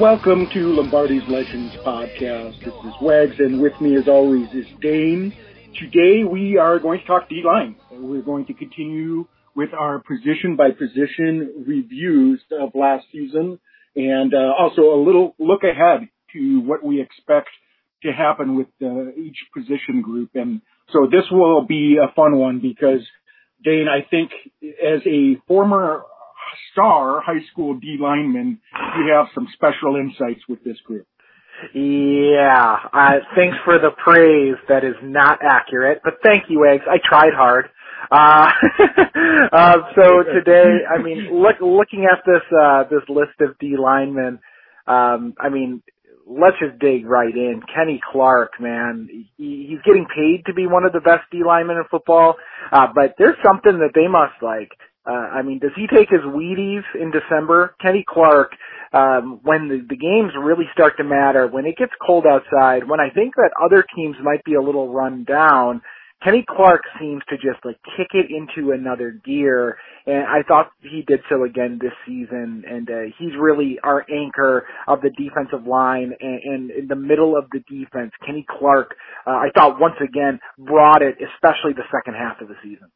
Welcome to Lombardi's Legends podcast. This is Wags, and with me, as always, is Dane. Today, we are going to talk D line. We're going to continue with our position by position reviews of last season, and uh, also a little look ahead to what we expect to happen with uh, each position group. And so, this will be a fun one because Dane, I think, as a former star high school D lineman, you have some special insights with this group. Yeah, uh, thanks for the praise that is not accurate, but thank you, Eggs. I tried hard. Uh, uh, so today, I mean, look, looking at this, uh, this list of D linemen, um, I mean, let's just dig right in. Kenny Clark, man, he, he's getting paid to be one of the best D linemen in football, uh, but there's something that they must like uh, I mean, does he take his Wheaties in December? Kenny Clark, um, when the, the games really start to matter, when it gets cold outside, when I think that other teams might be a little run down, Kenny Clark seems to just like kick it into another gear, and I thought he did so again this season. And uh, he's really our anchor of the defensive line, and, and in the middle of the defense, Kenny Clark, uh, I thought once again brought it, especially the second half of the season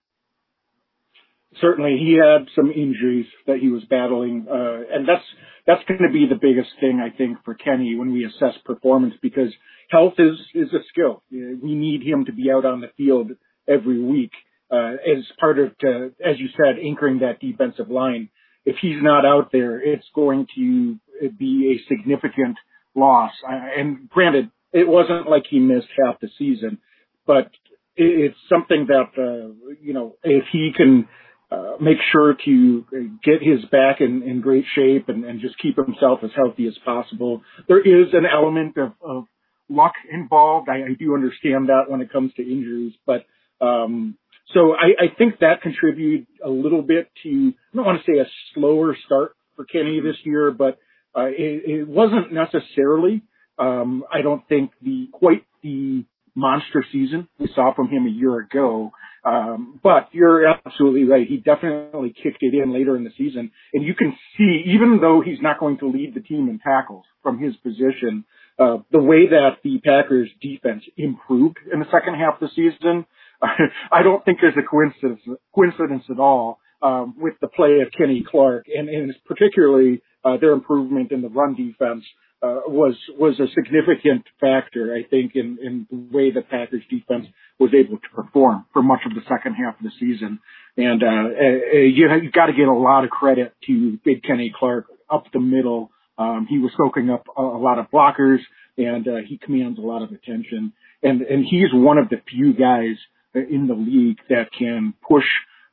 certainly he had some injuries that he was battling, uh, and that's that's going to be the biggest thing I think for Kenny when we assess performance because health is is a skill. We need him to be out on the field every week uh, as part of, to, as you said, anchoring that defensive line. If he's not out there, it's going to be a significant loss. And granted, it wasn't like he missed half the season, but it's something that uh, you know if he can uh, make sure to get his back in, in great shape and, and, just keep himself as healthy as possible. There is an element of, of luck involved. I, I, do understand that when it comes to injuries, but um, so I, I, think that contributed a little bit to I don't want to say a slower start for Kenny this year, but uh, it, it, wasn't necessarily. Um, I don't think the quite the monster season we saw from him a year ago. Um, but you're absolutely right. He definitely kicked it in later in the season. And you can see, even though he's not going to lead the team in tackles from his position, uh, the way that the Packers defense improved in the second half of the season, I don't think there's a coincidence, coincidence at all, um, with the play of Kenny Clark and, and particularly, uh, their improvement in the run defense uh, was was a significant factor, I think, in in the way the Packers defense was able to perform for much of the second half of the season. And uh, uh, you you got to give a lot of credit to Big Kenny Clark up the middle. Um, he was soaking up a, a lot of blockers, and uh, he commands a lot of attention. And and he's one of the few guys in the league that can push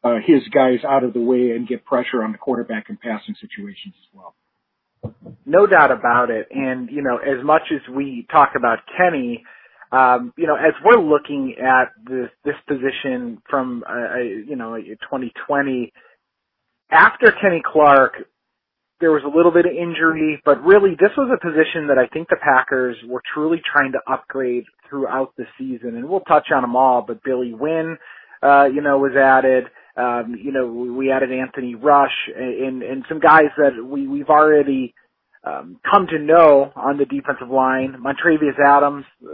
uh, his guys out of the way and get pressure on the quarterback in passing situations as well. No doubt about it. And, you know, as much as we talk about Kenny, um, you know, as we're looking at this, this position from, uh, you know, 2020, after Kenny Clark, there was a little bit of injury, but really this was a position that I think the Packers were truly trying to upgrade throughout the season. And we'll touch on them all, but Billy Winn, uh, you know, was added. Um, you know, we added Anthony Rush and, and some guys that we, we've already um, come to know on the defensive line. Montravius Adams uh,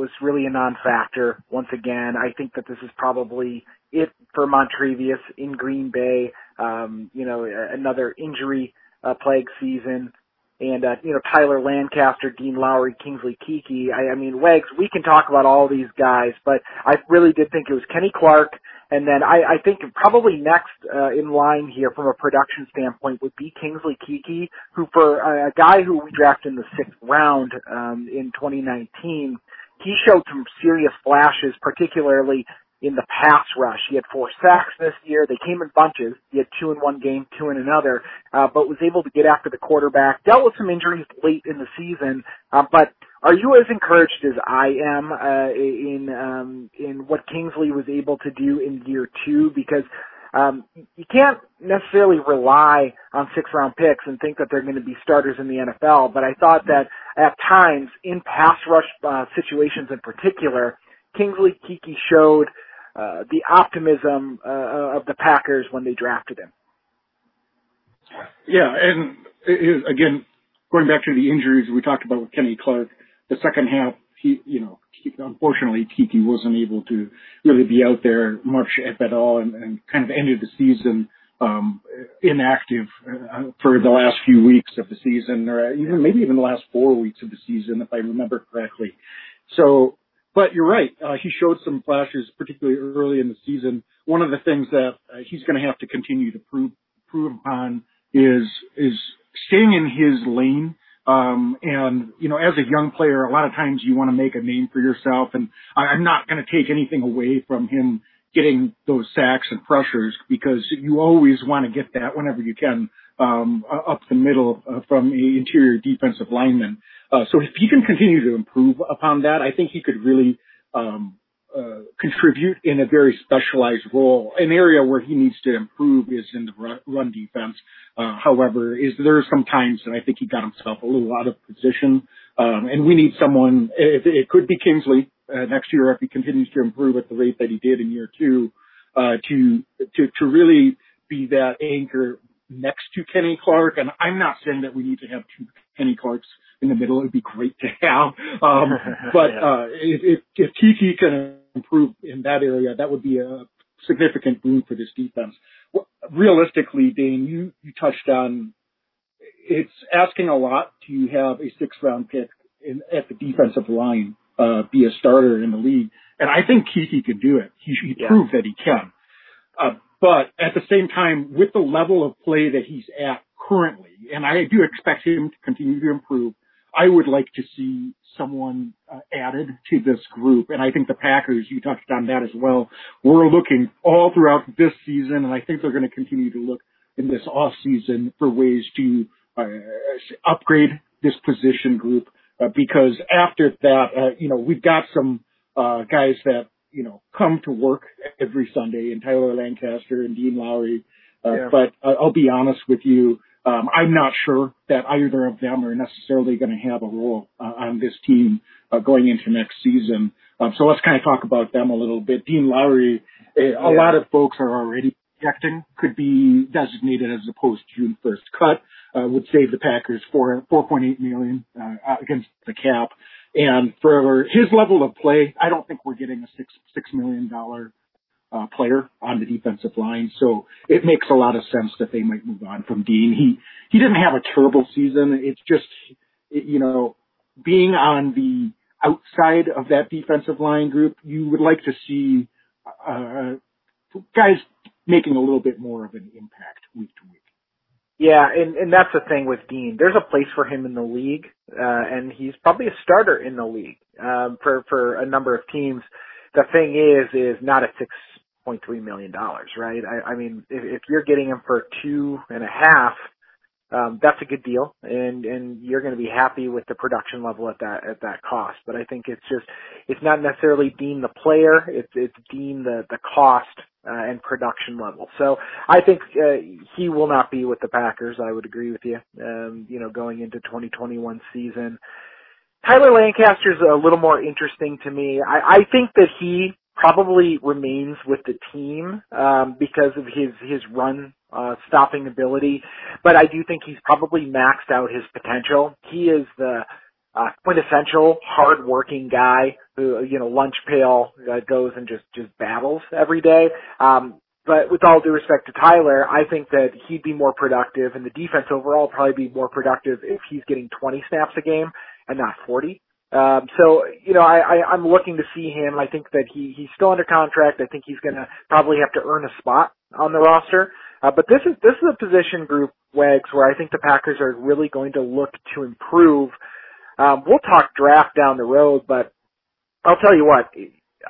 was really a non-factor once again. I think that this is probably it for Montravius in Green Bay. Um, you know, another injury uh, plague season. And, uh, you know, Tyler Lancaster, Dean Lowry, Kingsley Keke. I, I mean, Wags, we can talk about all these guys, but I really did think it was Kenny Clark, and then I, I think probably next uh, in line here from a production standpoint would be Kingsley Keke, who for a, a guy who we drafted in the sixth round um, in 2019, he showed some serious flashes, particularly in the pass rush. He had four sacks this year. They came in bunches. He had two in one game, two in another, uh, but was able to get after the quarterback. Dealt with some injuries late in the season, uh, but are you as encouraged as I am uh, in um, in what Kingsley was able to do in year two? Because um, you can't necessarily rely on six round picks and think that they're going to be starters in the NFL. But I thought that at times in pass rush uh, situations in particular, Kingsley Keke showed uh, the optimism uh, of the Packers when they drafted him. Yeah, and again, going back to the injuries we talked about with Kenny Clark, the second half, he, you know, unfortunately Keke wasn't able to really be out there much if at all and, and kind of ended the season um, inactive uh, for the last few weeks of the season, or even maybe even the last four weeks of the season, if I remember correctly. So, but you're right. Uh, he showed some flashes, particularly early in the season. One of the things that uh, he's going to have to continue to prove prove upon is is staying in his lane. Um, and you know, as a young player, a lot of times you want to make a name for yourself. And I, I'm not going to take anything away from him getting those sacks and pressures because you always want to get that whenever you can um, up the middle uh, from the interior defensive lineman. Uh, so if he can continue to improve upon that, I think he could really um, uh, contribute in a very specialized role. An area where he needs to improve is in the run, defense. Uh, however, is there some times that I think he got himself a little out of position, um, and we need someone. It, it could be Kingsley uh, next year if he continues to improve at the rate that he did in year two, uh, to to to really be that anchor next to Kenny Clark. And I'm not saying that we need to have two Kenny Clarks in the middle. It would be great to have. Um, but, yeah. uh, if, if, Keke can improve in that area, that would be a significant boon for this defense. Realistically, Dane, you, you touched on it's asking a lot to have a six round pick in, at the defensive line, uh, be a starter in the league. And I think Keke can do it. He, he yeah. proved that he can. Uh, but at the same time, with the level of play that he's at currently, and I do expect him to continue to improve, I would like to see someone uh, added to this group. And I think the Packers, you touched on that as well. We're looking all throughout this season, and I think they're going to continue to look in this off season for ways to uh, upgrade this position group. Uh, because after that, uh, you know, we've got some uh, guys that you know come to work every Sunday, and Tyler Lancaster and Dean Lowry. Uh, yeah. But I'll be honest with you, um, I'm not sure that either of them are necessarily going to have a role uh, on this team uh, going into next season. Um, so let's kind of talk about them a little bit. Dean Lowry, a, a lot of folks are already projecting could be designated as a post June 1st cut. Uh, would save the Packers for 4.8 million uh, against the cap. And for his level of play, I don't think we're getting a six six million dollar uh, player on the defensive line. So it makes a lot of sense that they might move on from Dean. He he didn't have a terrible season. It's just it, you know being on the outside of that defensive line group, you would like to see uh, guys making a little bit more of an impact week to week. Yeah, and and that's the thing with Dean. There's a place for him in the league, uh, and he's probably a starter in the league um, for for a number of teams. The thing is, is not at six point three million dollars, right? I, I mean, if, if you're getting him for two and a half, um, that's a good deal, and and you're going to be happy with the production level at that at that cost. But I think it's just it's not necessarily Dean the player; it's it's Dean the the cost uh, and production level. So I think uh, he will not be with the Packers. I would agree with you. Um, you know, going into 2021 season. Tyler Lancaster's a little more interesting to me. I, I think that he probably remains with the team um, because of his his run uh, stopping ability, but I do think he's probably maxed out his potential. He is the uh, quintessential hard-working guy who you know lunch pail uh, goes and just just battles every day. Um, but with all due respect to Tyler, I think that he'd be more productive, and the defense overall probably be more productive if he's getting 20 snaps a game and not 40. Um, so you know, I, I, I'm looking to see him. I think that he he's still under contract. I think he's going to probably have to earn a spot on the roster. Uh, but this is this is a position group, Wags, where I think the Packers are really going to look to improve. Um, we'll talk draft down the road, but I'll tell you what.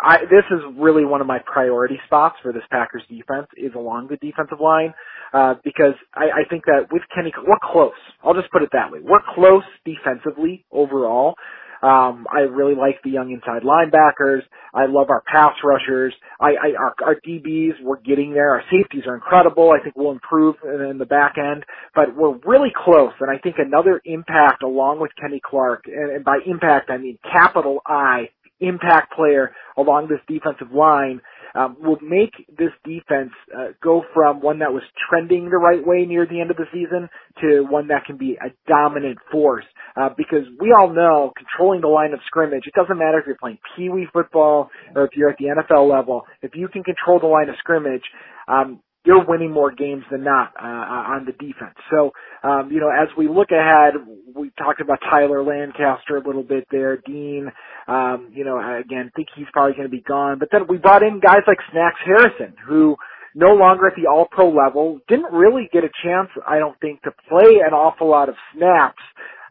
I, this is really one of my priority spots for this Packers defense is along the defensive line uh, because I, I think that with Kenny, we're close. I'll just put it that way. We're close defensively overall. Um, I really like the young inside linebackers. I love our pass rushers. I, I our, our DBs, we're getting there. Our safeties are incredible. I think we'll improve in, in the back end, but we're really close. And I think another impact along with Kenny Clark, and, and by impact I mean capital I impact player along this defensive line um, will make this defense uh, go from one that was trending the right way near the end of the season to one that can be a dominant force. Uh, because we all know controlling the line of scrimmage, it doesn't matter if you're playing pee wee football or if you're at the NFL level. If you can control the line of scrimmage, um, you're winning more games than not uh, on the defense. So, um, you know, as we look ahead, we talked about Tyler Lancaster a little bit there, Dean. Um, you know, again, think he's probably going to be gone. But then we brought in guys like Snacks Harrison, who no longer at the All-Pro level, didn't really get a chance, I don't think, to play an awful lot of snaps.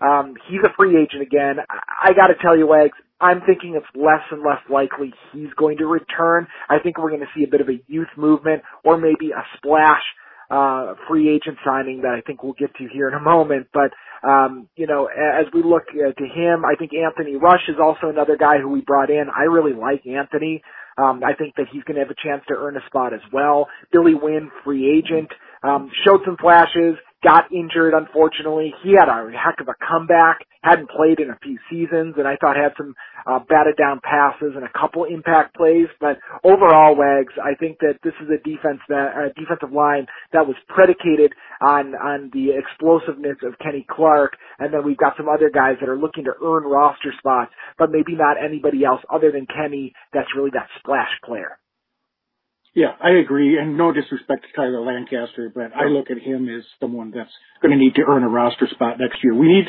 Um, he's a free agent again. I, I got to tell you, Wags, I'm thinking it's less and less likely he's going to return. I think we're going to see a bit of a youth movement or maybe a splash uh, free agent signing that I think we'll get to here in a moment. But, um, you know, as we look uh, to him, I think Anthony Rush is also another guy who we brought in. I really like Anthony. Um, I think that he's going to have a chance to earn a spot as well. Billy Winn, free agent, um, showed some flashes got injured, unfortunately. He had a heck of a comeback, hadn't played in a few seasons, and I thought had some uh, batted down passes and a couple impact plays. But overall, Wags, I think that this is a defense that, a defensive line that was predicated on, on the explosiveness of Kenny Clark. And then we've got some other guys that are looking to earn roster spots, but maybe not anybody else other than Kenny that's really that splash player. Yeah, I agree. And no disrespect to Tyler Lancaster, but I look at him as someone that's going to need to earn a roster spot next year. We need,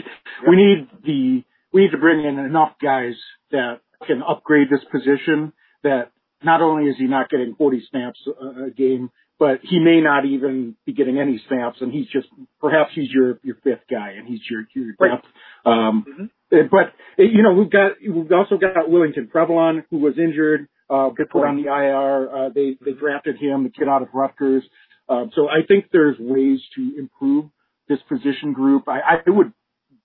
we need the, we need to bring in enough guys that can upgrade this position that not only is he not getting 40 snaps a, a game, but he may not even be getting any snaps and he's just, perhaps he's your, your fifth guy and he's your, your depth. Right. Um, mm-hmm. but, you know, we've got, we've also got Willington Previlon who was injured uh, get put on the IR. Uh, they, they drafted him, the kid out of Rutgers. Um, so I think there's ways to improve this position group. I, I would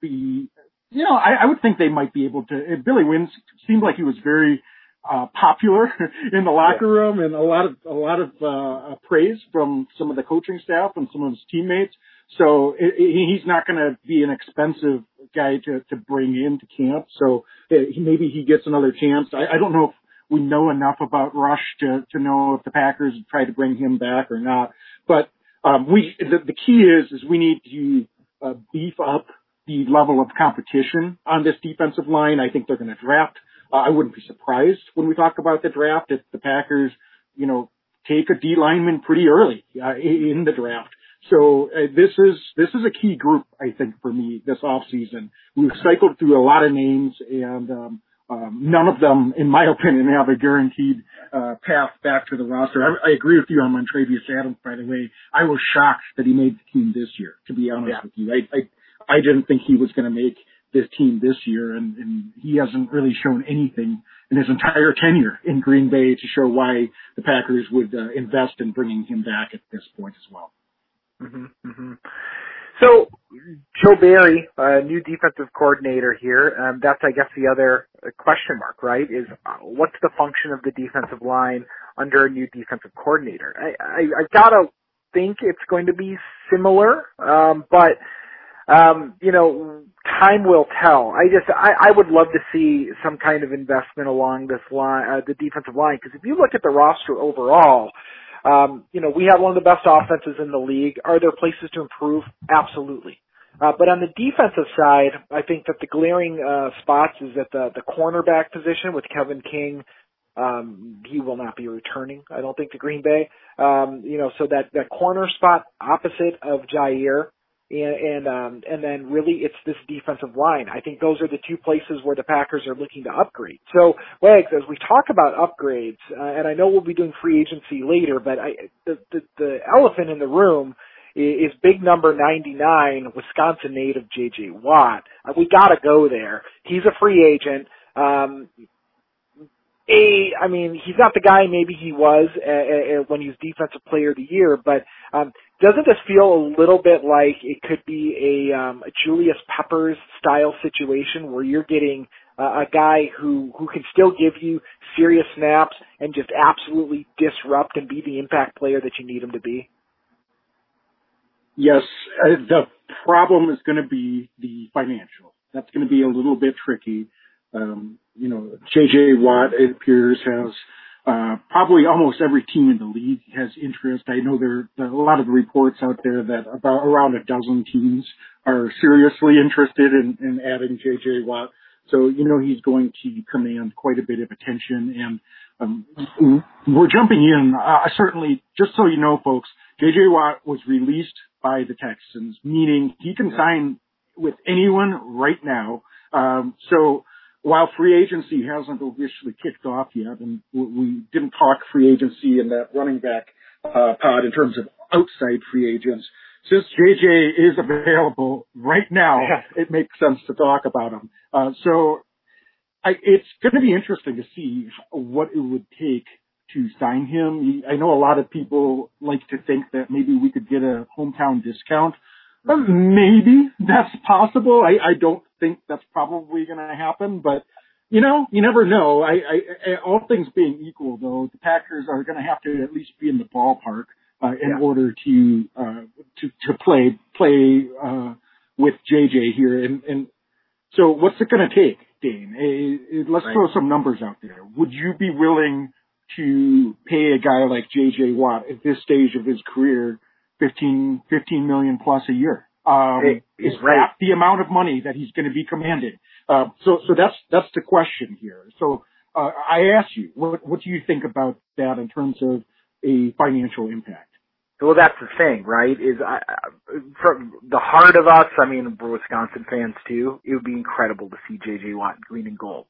be, you know, I, I would think they might be able to. Billy Winn seemed like he was very uh, popular in the locker room and a lot of a lot of uh, praise from some of the coaching staff and some of his teammates. So it, it, he's not going to be an expensive guy to to bring into camp. So it, uh, maybe he gets another chance. I, I don't know if we know enough about Rush to, to know if the Packers try to bring him back or not. But um, we the, the key is is we need to uh, beef up the level of competition on this defensive line. I think they're going to draft. Uh, I wouldn't be surprised when we talk about the draft if the Packers, you know, take a D lineman pretty early uh, in the draft. So uh, this is this is a key group, I think, for me this off season. We've cycled through a lot of names, and um, um, none of them, in my opinion, have a guaranteed uh, path back to the roster. I, I agree with you on Montravius Adams, by the way. I was shocked that he made the team this year, to be honest yeah. with you. I, I, I didn't think he was going to make this team this year, and, and he hasn't really shown anything in his entire tenure in Green Bay to show why the Packers would uh, invest in bringing him back at this point as well. Mm-hmm, mm-hmm. So Joe Barry, uh, new defensive coordinator here. Um, that's, I guess, the other question mark, right? Is uh, what's the function of the defensive line under a new defensive coordinator? I, I, I gotta think it's going to be similar, um, but um, you know, time will tell. I just, I, I would love to see some kind of investment along this line, uh, the defensive line, because if you look at the roster overall, um, you know, we have one of the best offenses in the league. Are there places to improve? Absolutely. Uh, but on the defensive side, I think that the glaring uh, spots is at the the cornerback position with Kevin King. Um, he will not be returning, I don't think, to Green Bay. Um, you know, so that that corner spot opposite of Jaire and and um, and then really it's this defensive line. I think those are the two places where the Packers are looking to upgrade. So, Wags, as we talk about upgrades, uh, and I know we'll be doing free agency later, but I the the, the elephant in the room is, big number 99, Wisconsin native J.J. Watt. Uh, we got to go there. He's a free agent. Um, a, I mean, he's not the guy maybe he was uh, uh, when he was defensive player of the year, but um, doesn't this feel a little bit like it could be a, um, a Julius Peppers style situation where you're getting uh, a guy who who can still give you serious snaps and just absolutely disrupt and be the impact player that you need him to be? Yes, uh, the problem is going to be the financial. That's going to be a little bit tricky. Um, you know, J.J. Watt, it appears, has uh, probably almost every team in the league has interest. I know there, are a lot of reports out there that about around a dozen teams are seriously interested in, in adding JJ Watt. So, you know, he's going to command quite a bit of attention and, um, we're jumping in, uh, certainly, just so you know, folks, JJ Watt was released by the Texans, meaning he can sign with anyone right now. Um, so while free agency hasn't officially kicked off yet, and we didn't talk free agency in that running back uh, pod in terms of outside free agents, since JJ is available right now, yeah. it makes sense to talk about him. Uh, so I, it's going to be interesting to see what it would take to sign him. I know a lot of people like to think that maybe we could get a hometown discount. maybe that's possible. I, I don't think that's probably going to happen, but you know, you never know. I, I, all things being equal, though, the Packers are going to have to at least be in the ballpark uh, in yeah. order to uh, to to play play uh, with JJ here. And and so, what's it going to take, Dane? Uh, let's right. throw some numbers out there. Would you be willing to pay a guy like JJ Watt at this stage of his career 15, 15 million plus a year? Um, is right. that the amount of money that he's going to be commanding? Uh, so, so that's, that's the question here. So, uh, I ask you, what, what do you think about that in terms of a financial impact? Well, that's the thing, right? Is I, from the heart of us, I mean, we're Wisconsin fans too. It would be incredible to see JJ Watt green and gold.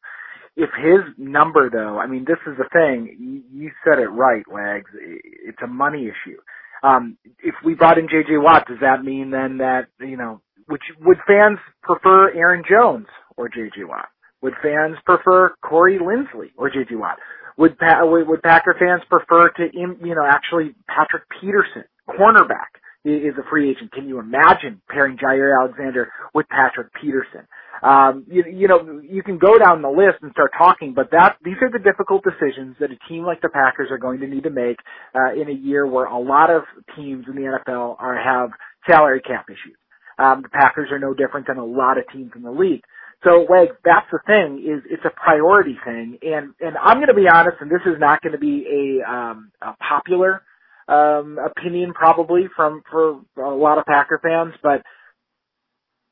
If his number, though, I mean, this is the thing. You, you said it right, Wags. It's a money issue. Um, if we brought in JJ Watt, does that mean then that you know, which would fans prefer Aaron Jones or JJ Watt? Would fans prefer Corey Linsley or JJ Watt? Would pa- would Packer fans prefer to you know actually Patrick Peterson, cornerback? is a free agent. Can you imagine pairing Jaire Alexander with Patrick Peterson? Um, you, you know, you can go down the list and start talking, but that these are the difficult decisions that a team like the Packers are going to need to make uh, in a year where a lot of teams in the NFL are have salary cap issues. Um, the Packers are no different than a lot of teams in the league. So, like, that's the thing is it's a priority thing, and and I'm going to be honest, and this is not going to be a, um, a popular um, opinion probably from for a lot of Packer fans, but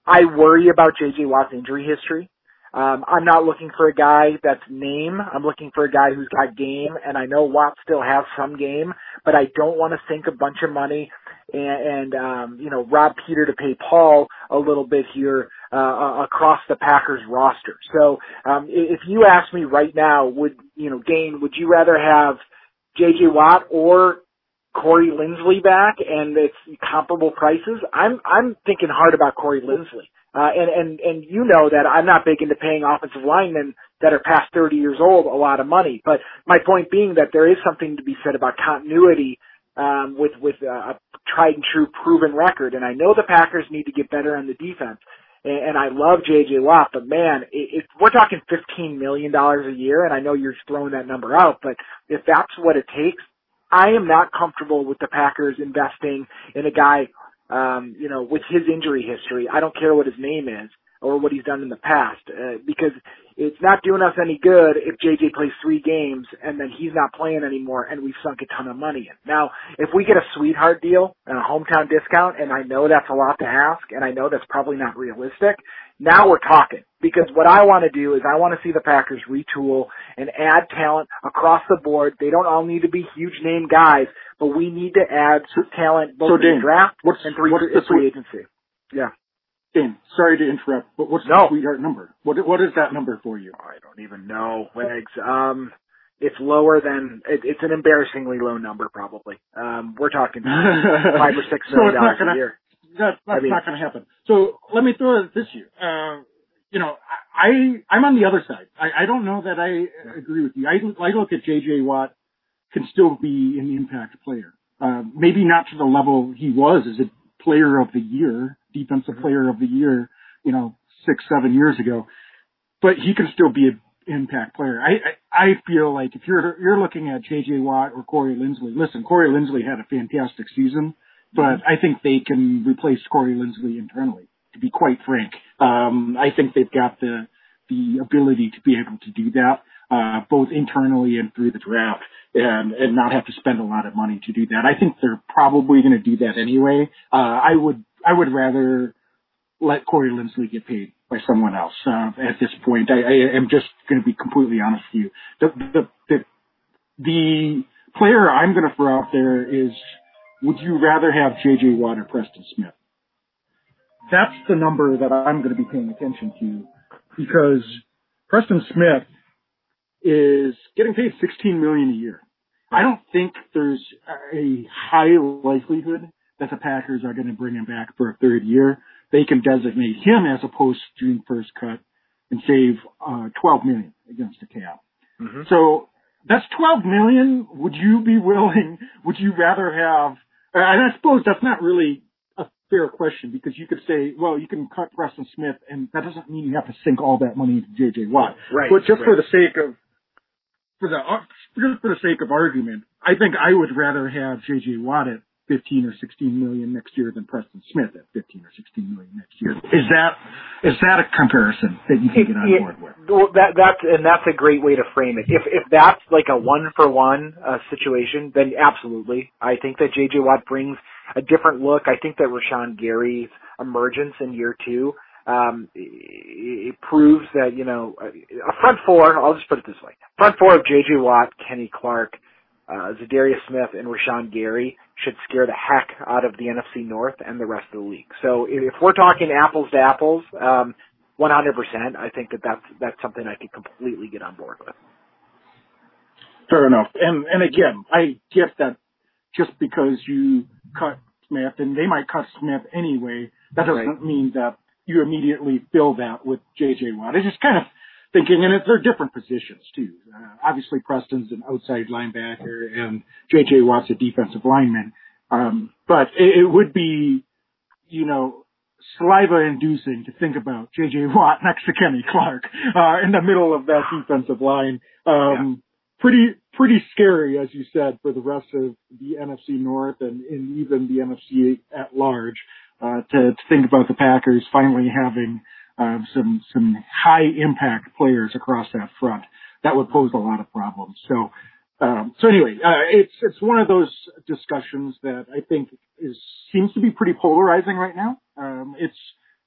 I worry about JJ Watt's injury history. Um, I'm not looking for a guy that's name. I'm looking for a guy who's got game, and I know Watt still has some game, but I don't want to sink a bunch of money and, and um, you know rob Peter to pay Paul a little bit here uh, across the Packers roster. So um, if you ask me right now, would you know Dane, would you rather have JJ Watt or Corey Linsley back and it's comparable prices, I'm I'm thinking hard about Corey Linsley. Uh, and and and you know that I'm not big into paying offensive linemen that are past 30 years old a lot of money. But my point being that there is something to be said about continuity um, with with a tried and true proven record. And I know the Packers need to get better on the defense. And, and I love JJ Watt, but man, if we're talking 15 million dollars a year, and I know you're throwing that number out, but if that's what it takes I am not comfortable with the Packers investing in a guy, um, you know, with his injury history. I don't care what his name is or what he's done in the past, uh, because it's not doing us any good if JJ plays three games and then he's not playing anymore and we've sunk a ton of money in. Now, if we get a sweetheart deal and a hometown discount, and I know that's a lot to ask, and I know that's probably not realistic, now we're talking. Because what I want to do is I want to see the Packers retool and add talent across the board. They don't all need to be huge name guys, but we need to add talent both so in the draft what's, and free, what's free agency. Yeah. Dan, sorry to interrupt, but what's no. the sweetheart number? What what is that number for you? I don't even know, Wags. Um, it's lower than it, it's an embarrassingly low number, probably. Um, we're talking five or six million so dollars gonna, a year. That, that's I mean, not going to happen. So let me throw it this year. Uh, you know, I I'm on the other side. I, I don't know that I agree with you. I I look at J.J. Watt can still be an impact player. Uh, maybe not to the level he was as a player of the year, defensive mm-hmm. player of the year, you know, six, seven years ago. But he can still be an impact player. I, I, I feel like if you're, you're looking at JJ Watt or Corey Linsley, listen, Corey Linsley had a fantastic season, but mm-hmm. I think they can replace Corey Linsley internally, to be quite frank. Um, I think they've got the, the ability to be able to do that. uh, both internally and through the draft and, and not have to spend a lot of money to do that. I think they're probably going to do that anyway. Uh, I would, I would rather let Corey Linsley get paid by someone else, uh, at this point. I, I am just going to be completely honest with you. The, the, the, the player I'm going to throw out there is, would you rather have J.J. Watt or Preston Smith? That's the number that I'm going to be paying attention to because Preston Smith is getting paid 16 million a year. I don't think there's a high likelihood that the Packers are going to bring him back for a third year. They can designate him as a post June 1st cut and save uh, 12 million against the cap. Mm-hmm. So that's 12 million. Would you be willing? Would you rather have? And I suppose that's not really a fair question because you could say, well, you can cut Preston Smith, and that doesn't mean you have to sink all that money into J.J. Watt. Right. But just right. for the sake of for the just for the sake of argument, I think I would rather have J.J. Watt at 15 or 16 million next year than Preston Smith at 15 or 16 million next year. Is that is that a comparison that you can get on board with? Well, that that's and that's a great way to frame it. If if that's like a one for one uh, situation, then absolutely, I think that J.J. Watt brings a different look. I think that Rashan Gary's emergence in year two um, it, proves that you know a front four. I'll just put it this way: front four of J.J. Watt, Kenny Clark, uh, Za'Darius Smith, and Rashan Gary should scare the heck out of the NFC North and the rest of the league. So if we're talking apples to apples, um, 100%, I think that that's, that's something I could completely get on board with. Fair enough. And, and again, I get that just because you cut Smith and they might cut Smith anyway, that doesn't right. mean that you immediately fill that with JJ Watt. It's just kind of thinking, and they're different positions too. Uh, obviously, Preston's an outside linebacker, and J.J. Watt's a defensive lineman. Um, but it, it would be, you know, saliva-inducing to think about J.J. Watt next to Kenny Clark uh, in the middle of that defensive line. Um, yeah. Pretty, pretty scary, as you said, for the rest of the NFC North and, and even the NFC at large. Uh, to, to think about the Packers finally having uh, some some high impact players across that front. That would pose a lot of problems. So um, so anyway, uh, it's it's one of those discussions that I think is seems to be pretty polarizing right now. Um, it's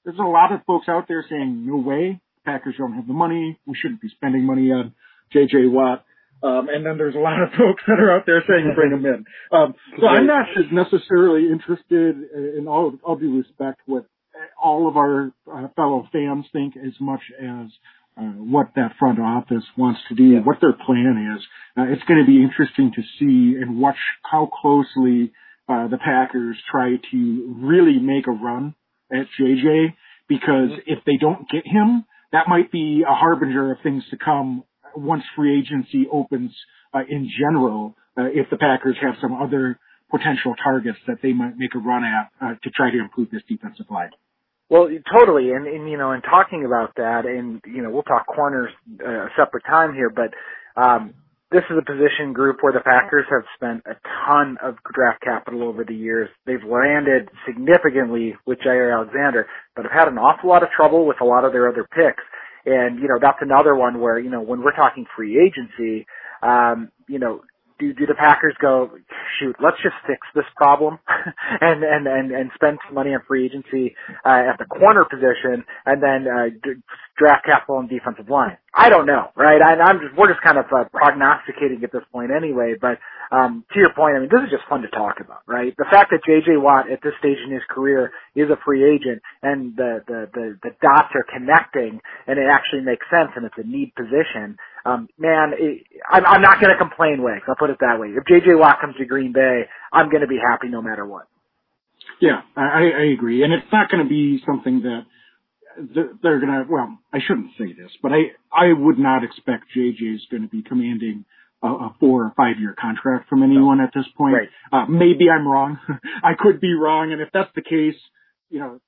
there's a lot of folks out there saying no way, Packers don't have the money, we shouldn't be spending money on J.J. Watt. Um, and then there's a lot of folks that are out there saying bring him in. Um, so I'm not necessarily interested in all, all due respect with all of our uh, fellow fans think as much as uh, what that front office wants to do, what their plan is. Uh, it's going to be interesting to see and watch how closely uh, the Packers try to really make a run at JJ because mm-hmm. if they don't get him, that might be a harbinger of things to come once free agency opens uh, in general. Uh, if the Packers have some other potential targets that they might make a run at uh, to try to improve this defensive line. Well, totally, and, and you know, in talking about that, and you know, we'll talk corners a separate time here, but um, this is a position group where the Packers have spent a ton of draft capital over the years. They've landed significantly with Jaire Alexander, but have had an awful lot of trouble with a lot of their other picks. And you know, that's another one where you know, when we're talking free agency, um, you know, do do the Packers go shoot? Let's just fix this problem and and and and spend some money on free agency uh, at the corner position, and then uh, draft capital and defensive line. I don't know, right? I, I'm just we're just kind of uh, prognosticating at this point anyway. But um, to your point, I mean, this is just fun to talk about, right? The fact that J.J. Watt at this stage in his career is a free agent, and the the the, the dots are connecting, and it actually makes sense, and it's a need position. Um, man, it, I'm, I'm not going to complain, Wags. I'll put it that way. If J.J. Watt comes to Green Bay, I'm going to be happy no matter what. Yeah, I, I agree, and it's not going to be something that they're gonna. Well, I shouldn't say this, but I I would not expect JJ is going to be commanding a, a four or five year contract from anyone no. at this point. Right. Uh, maybe I'm wrong. I could be wrong, and if that's the case, you know,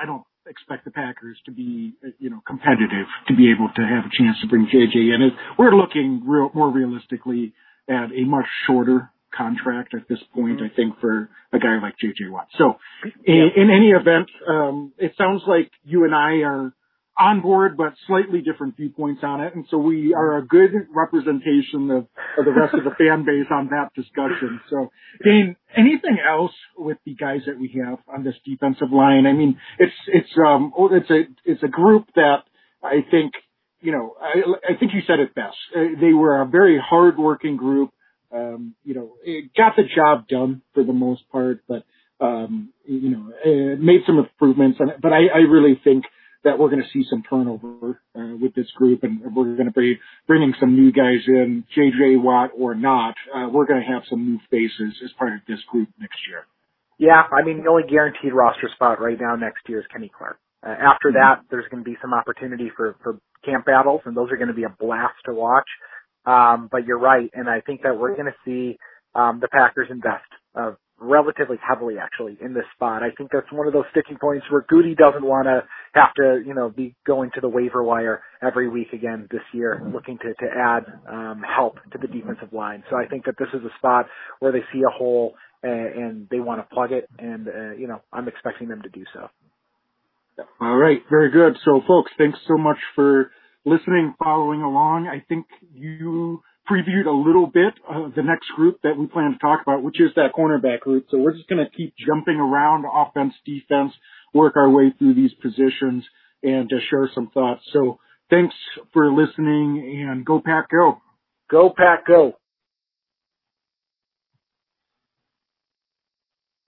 I don't expect the Packers to be, you know, competitive to be able to have a chance to bring JJ in. We're looking real, more realistically at a much shorter contract at this point, mm-hmm. I think, for a guy like JJ Watt. So in, in any event, um, it sounds like you and I are on board, but slightly different viewpoints on it. And so we are a good representation of, of the rest of the fan base on that discussion. So Dane, anything else with the guys that we have on this defensive line? I mean, it's, it's, um, oh, it's a, it's a group that I think, you know, I, I think you said it best. Uh, they were a very hardworking group. Um, you know, it got the job done for the most part, but, um, you know, made some improvements. And, but I, I really think that we're going to see some turnover uh, with this group, and we're going to be bringing some new guys in, J.J. Watt or not. Uh, we're going to have some new faces as part of this group next year. Yeah, I mean the only guaranteed roster spot right now next year is Kenny Clark. Uh, after mm-hmm. that, there's going to be some opportunity for for camp battles, and those are going to be a blast to watch. Um, but you're right, and I think that we're going to see um, the Packers invest uh, relatively heavily actually in this spot. I think that's one of those sticking points where Goody doesn't want to have to, you know, be going to the waiver wire every week again this year, looking to, to add um, help to the defensive line. So I think that this is a spot where they see a hole and, and they want to plug it, and uh, you know, I'm expecting them to do so. All right, very good. So, folks, thanks so much for listening, following along. I think you previewed a little bit of the next group that we plan to talk about, which is that cornerback group. So we're just going to keep jumping around offense, defense, work our way through these positions and uh, share some thoughts. So thanks for listening and go pack go. Go pack go.